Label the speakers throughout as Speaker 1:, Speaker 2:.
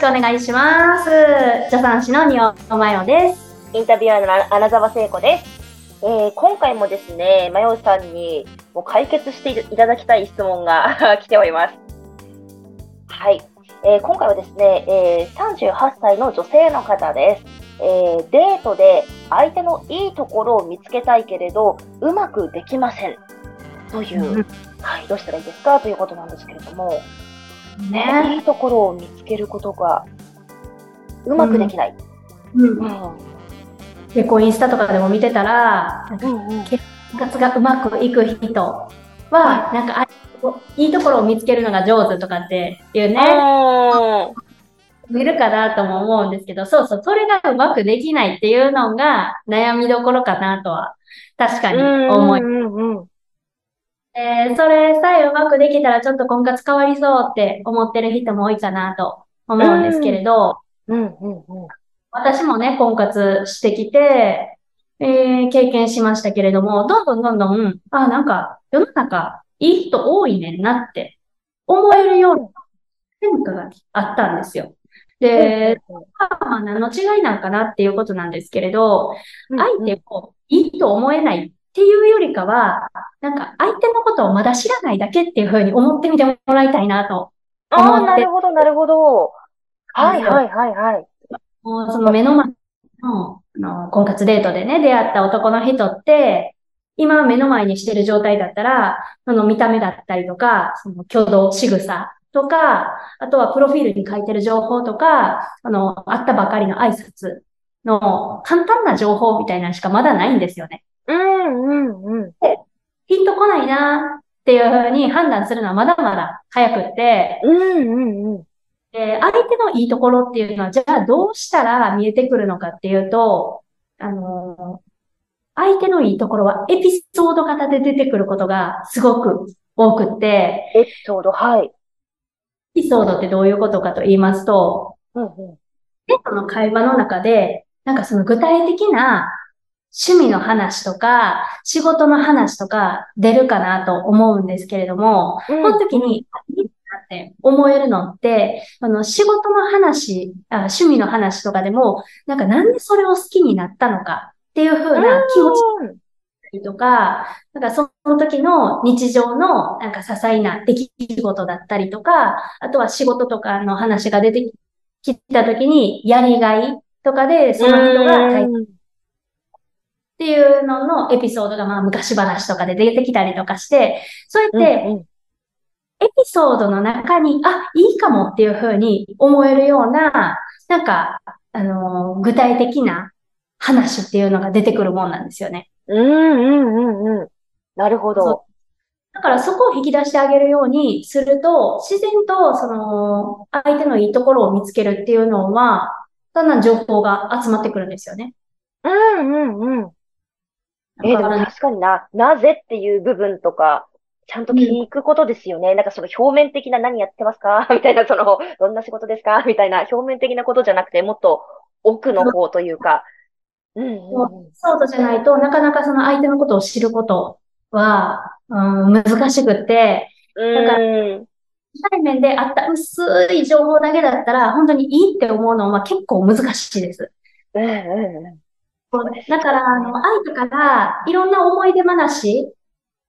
Speaker 1: しくお願いします。助産師の仁尾真代です。
Speaker 2: インタビュアーの穴澤聖子です。えー、今回もですね、まよさんにもう解決していただきたい質問が 来ております。はい。えー、今回はですね、えー、38歳の女性の方です。えー、デートで相手のいいところを見つけたいけれど、うまくできません。という、はい、どうしたらいいですか？ということなんですけれども、ね、いいところを見つけることがうまくできない。
Speaker 1: うん。うん、で、こうインスタとかでも見てたら、結活がうまくいく人は、なんか、いいところを見つけるのが上手とかっていうね、いるかなとも思うんですけど、そうそう、それがうまくできないっていうのが悩みどころかなとは、確かに思います。えー、それさえうまくできたらちょっと婚活変わりそうって思ってる人も多いかなと思うんですけれど、私もね、婚活してきて、えー、経験しましたけれども、どんどんどんどん、あ、なんか世の中いい人多いねんなって思えるような変化があったんですよ。で、まあ何の違いなんかなっていうことなんですけれど、相手をいいと思えないっていうよりかは、なんか相手のことをまだ知らないだけっていうふうに思ってみてもらいたいなと。
Speaker 2: ああ、なるほど、なるほど。はい、はい、はい、はい。
Speaker 1: もうその目の前のあの婚活デートでね、出会った男の人って、今目の前にしてる状態だったら、その見た目だったりとか、その挙動、仕草とか、あとはプロフィールに書いてる情報とか、あの、会ったばかりの挨拶の簡単な情報みたいなのしかまだないんですよね。
Speaker 2: うん、うん、うん。
Speaker 1: ピンとこないなっていうふうに判断するのはまだまだ早くって、
Speaker 2: うん、うん、うん。
Speaker 1: で、相手のいいところっていうのは、じゃあどうしたら見えてくるのかっていうと、あの相手のいいところはエピソード型で出てくることがすごく多くって、
Speaker 2: エピソード、はい。
Speaker 1: エピソードってどういうことかと言いますと、
Speaker 2: うん、うん。
Speaker 1: の会話の中で、なんかその具体的な趣味の話とか、仕事の話とか出るかなと思うんですけれども、
Speaker 2: うん。
Speaker 1: この時に、いいなって思えるのって、あの、仕事の話あ、趣味の話とかでも、なんかなんでそれを好きになったのかっていう風な気持ちだったりとか、なんかその時の日常のなんか些細な出来事だったりとか、あとは仕事とかの話が出てきた時にやりがいとかで、その人がっていうののエピソードがまあ昔話とかで出てきたりとかして、そうやって
Speaker 2: うん、
Speaker 1: エピソードの中に、あ、いいかもっていうふうに思えるような、なんか、あのー具体的な話っていうのが出てくるもんなんですよね。
Speaker 2: うん、うん、うん、うん。なるほど。
Speaker 1: だからそこを引き出してあげるようにすると、自然とその相手のいいところを見つけるっていうのは、だんだん情報が集まってくるんですよね。
Speaker 2: うん、うん、うん。えー、でも確かにな、なぜっていう部分とか、ちゃんと聞くことですよね。なんかその表面的な何やってますか？みたいな、その、どんな仕事ですか？みたいな表面的なことじゃなくて、もっと奥の方というか。うん、うん、うん。
Speaker 1: そうとじゃないとなかなかその相手のことを知ることは、うん、難しくって、
Speaker 2: うん。
Speaker 1: 対面であった薄い情報だけだったら、本当にいいって思うのは結構難しいです。
Speaker 2: うん、うん、うん。
Speaker 1: だから、あの、相手からいろんな思い出話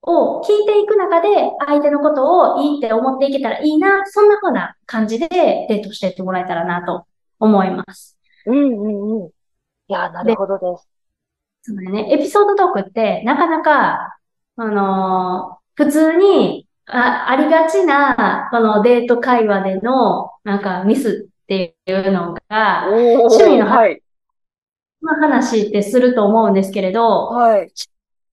Speaker 1: を聞いていく中で、相手のことをいいって思っていけたらいいな、そんな風な感じでデートしていってもらえたらなと思います。
Speaker 2: うん、うん、うん。いや、なるほどです。
Speaker 1: そのね、エピソードトークってなかなか、あのー普通にあありがちな、このデート会話での、なんかミスっていうのが、趣味の話
Speaker 2: はい。
Speaker 1: まあ話ってすると思うんですけれど、
Speaker 2: はい。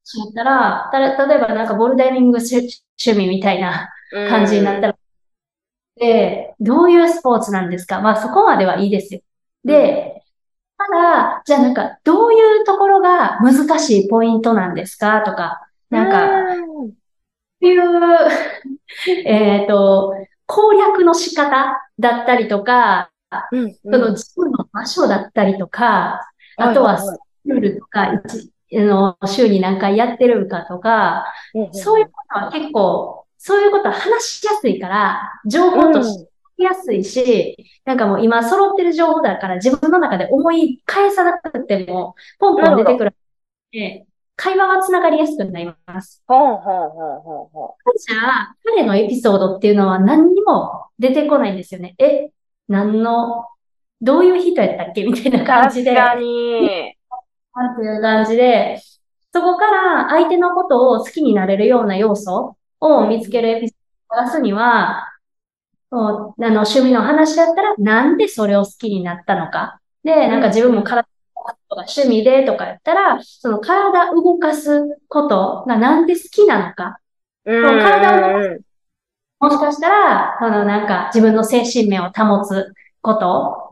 Speaker 1: そうったら、た例えばなんかボルダリング趣趣味みたいな感じになったら、で、どういうスポーツなんですか？まあそこまではいいですよ。で、ただ、じゃあなんか、どういうところが難しいポイントなんですか？とか、なんか、
Speaker 2: うん。
Speaker 1: っていう、えっと、攻略の仕方だったりとか、
Speaker 2: うん、
Speaker 1: その自分の場所だったりとか、あとは、スクールとか、一あの週に何回やってるかとか、そういうことは結構、そういうことは話しやすいから、情報としてやすいし、なんかもう今揃ってる情報だから自分の中で思い返さなくても、ポンポン出てくる。で会話がつながりやすくなります。
Speaker 2: ほうほうほうほうほう。
Speaker 1: じゃあ、彼のエピソードっていうのは何にも出てこないんですよね。え、何の、どういう人やったっけ？みたいな感じで。
Speaker 2: 確かに。
Speaker 1: っていう感じで、そこから相手のことを好きになれるような要素を見つけるエピソードを探すには、あの、趣味の話だったら、なんでそれを好きになったのか。で、なんか自分も体とか趣味でとかやったら、その体動かすことがなんで好きなのか。
Speaker 2: うん、体を動かす。
Speaker 1: もしかしたら、あの、なんか自分の精神面を保つこと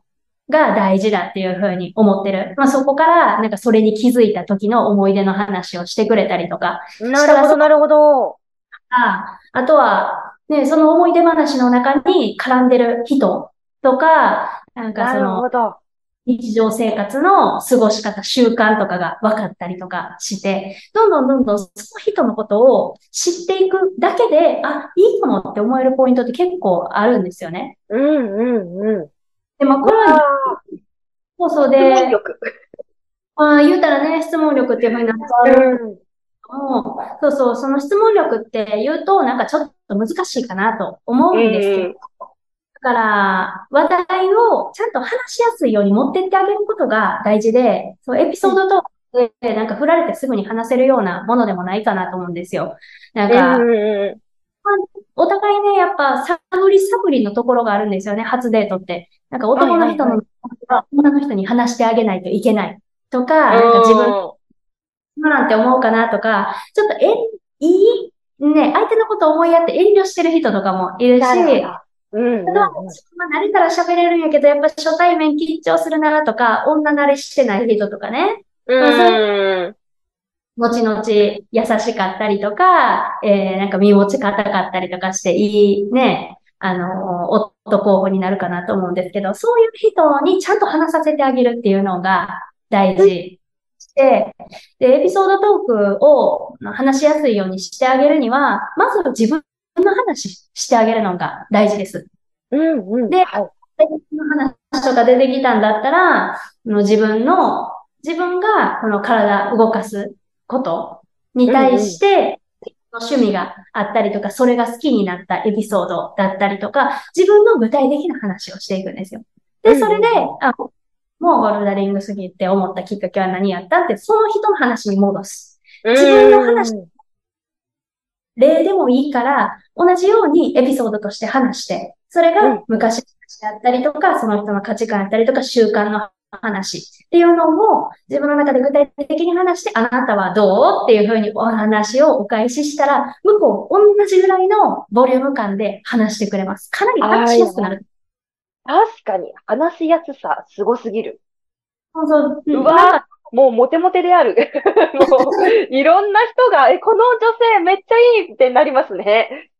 Speaker 1: が大事だっていうふうに思ってる。まあそこから、なんかそれに気づいた時の思い出の話をしてくれたりとか。
Speaker 2: なるほど、なるほど。
Speaker 1: ああとは、ね、その思い出話の中に絡んでる人とか、なんかその、日常生活の過ごし方、習慣とかが分かったりとかして、どんどんどんどんその人のことを知っていくだけで、あ、いいかもって思えるポイントって結構あるんですよね。
Speaker 2: うんうんうん。
Speaker 1: で、まあ、これは、そうそうで、質問力。あ言うたらね、質問力っていうふうになっちゃう。うんもそうそう、その質問力って言うと、なんかちょっと難しいかなと思うんですけど、だから、話題をちゃんと話しやすいように持ってってあげることが大事で、そうエピソードとで、なんか振られてすぐに話せるようなものでもないかなと思うんですよ。なんか、お互いね、やっぱ探り探りのところがあるんですよね、初デートって。なんか男の人の、女の人に話してあげないといけないとか、なんか自分、今なんて思うかなとか、ちょっとえ、いい？ね、相手のことを思いやって遠慮してる人とかもいるし、うん、うん、まあ、慣れたら喋れるんやけど、やっぱ初対面緊張するなとか、女慣れしてない人とかね。
Speaker 2: うん。
Speaker 1: 後々優しかったりとか、えー、なんか身持ち硬かったりとかしていいね、あの、夫候補になるかなと思うんですけど、そういう人にちゃんと話させてあげるっていうのが大事で、で、エピソードトークを話しやすいようにしてあげるには、まず自分の話してあげるのが大事です。
Speaker 2: うんうん。
Speaker 1: で、はい、の話とか出てきたんだったら、の自分の、自分がこの体動かすことに対して、趣味があったりとか、それが好きになったエピソードだったりとか、自分の具体的な話をしていくんですよ。で、それで、あもうボルダリングすぎって思ったきっかけは何やったって、その人の話に戻す。自分の話、例でもいいから、同じようにエピソードとして話して、それが昔の話であったりとか、その人の価値観だったりとか、習慣の話っていうのも自分の中で具体的に話して、あなたはどうっていうふうにお話をお返ししたら、向こう同じぐらいのボリューム感で話してくれます。かなり話しやすくなる。
Speaker 2: 確かに、話しやすさ、すごすぎる。
Speaker 1: そうそう。
Speaker 2: うわもうモテモテである。もう、いろんな人が、え、この女性めっちゃいいってなりますね。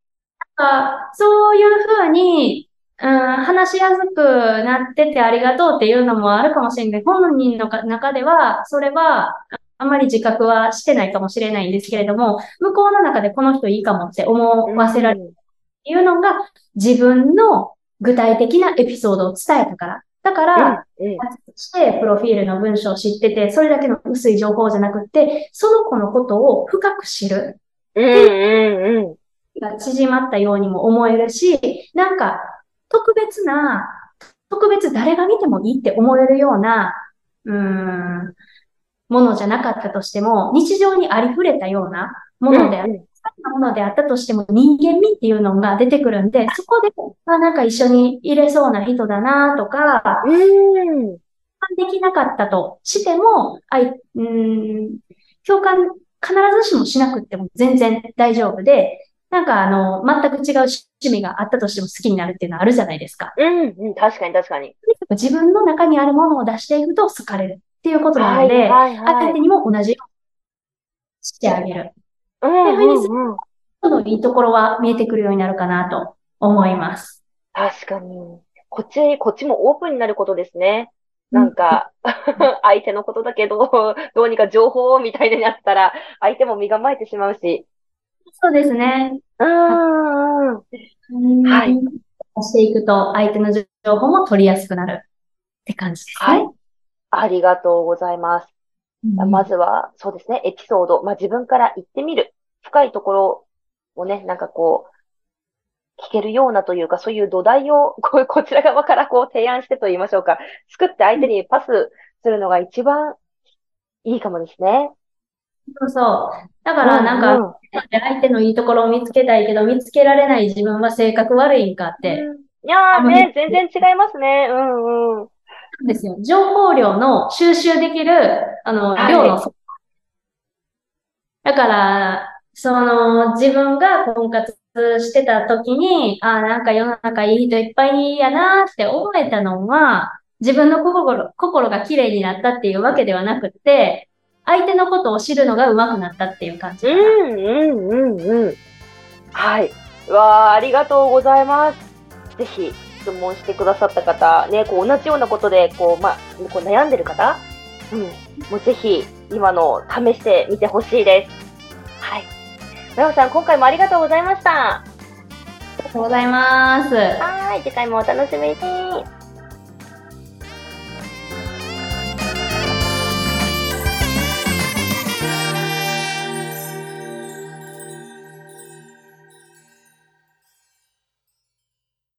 Speaker 1: あそういうふうに、うん、話しやすくなっててありがとうっていうのもあるかもしれない。本人の中では、それは、あまり自覚はしてないかもしれないんですけれども、向こうの中でこの人いいかもって思わせられるっていうのが、自分の具体的なエピソードを伝えたから。だから、うんうん、してプロフィールの文章を知ってて、それだけの薄い情報じゃなくて、その子のことを深く知る。
Speaker 2: うんうんうん。
Speaker 1: が縮まったようにも思えるし、なんか、特別な、特別誰が見てもいいって思えるような、うん、ものじゃなかったとしても、日常にありふれたようなものである。なものであったとしても人間味っていうのが出てくるんで、そこで、あ、なんか一緒に入れそうな人だなとか、
Speaker 2: うん。
Speaker 1: できなかったとしても、あい、うん、共感必ずしもしなくても全然大丈夫で、なんかあの、全く違う趣味があったとしても好きになるっていうのはあるじゃないですか。
Speaker 2: うん、うん、確かに確かに。
Speaker 1: 自分の中にあるものを出していくと好かれるっていうことなので、はいはいはい、相手にも同じようにしてあげる。
Speaker 2: うん、うん、うん。
Speaker 1: そのいいところは見えてくるようになるかなと思います。
Speaker 2: 確かに。こっち、こっちもオープンになることですね。なんか、相手のことだけど、どうにか情報みたいになったら、相手も身構えてしまうし。
Speaker 1: そうですね。
Speaker 2: うん。はい。
Speaker 1: していくと、相手の情報も取りやすくなるって感じですね。はい。
Speaker 2: ありがとうございます。うん、まずは、そうですね、エピソード。まあ、自分から言ってみる。深いところをね、なんかこう、聞けるようなというか、そういう土台を、ここちら側からこう提案してと言いましょうか。作って相手にパスするのが一番いいかもですね。
Speaker 1: そうそう。だからなんか、うんうん、相手のいいところを見つけたいけど、見つけられない自分は性格悪いんかって。
Speaker 2: うん、いやーね、全然違いますね。うんうん。
Speaker 1: ですよ。情報量の収集できる、あの、はい、量の、だから、その、自分が婚活してた時に、ああ、なんか世の中いい人いっぱいやなって思えたのは、自分の心、心が綺麗になったっていうわけではなくて、相手のことを知るのが上手くなったっていう感じ。
Speaker 2: うんうんうんうん。はい。わあ、ありがとうございます。ぜひ、質問してくださった方、ね、こう同じようなことで、こう、まあ、こう悩んでる方、うん、もうぜひ、今の試してみてほしいです。はい。村尾さん、今回もありがとうございました。あ
Speaker 1: りがとうございます。
Speaker 2: はい、次回もお楽しみに。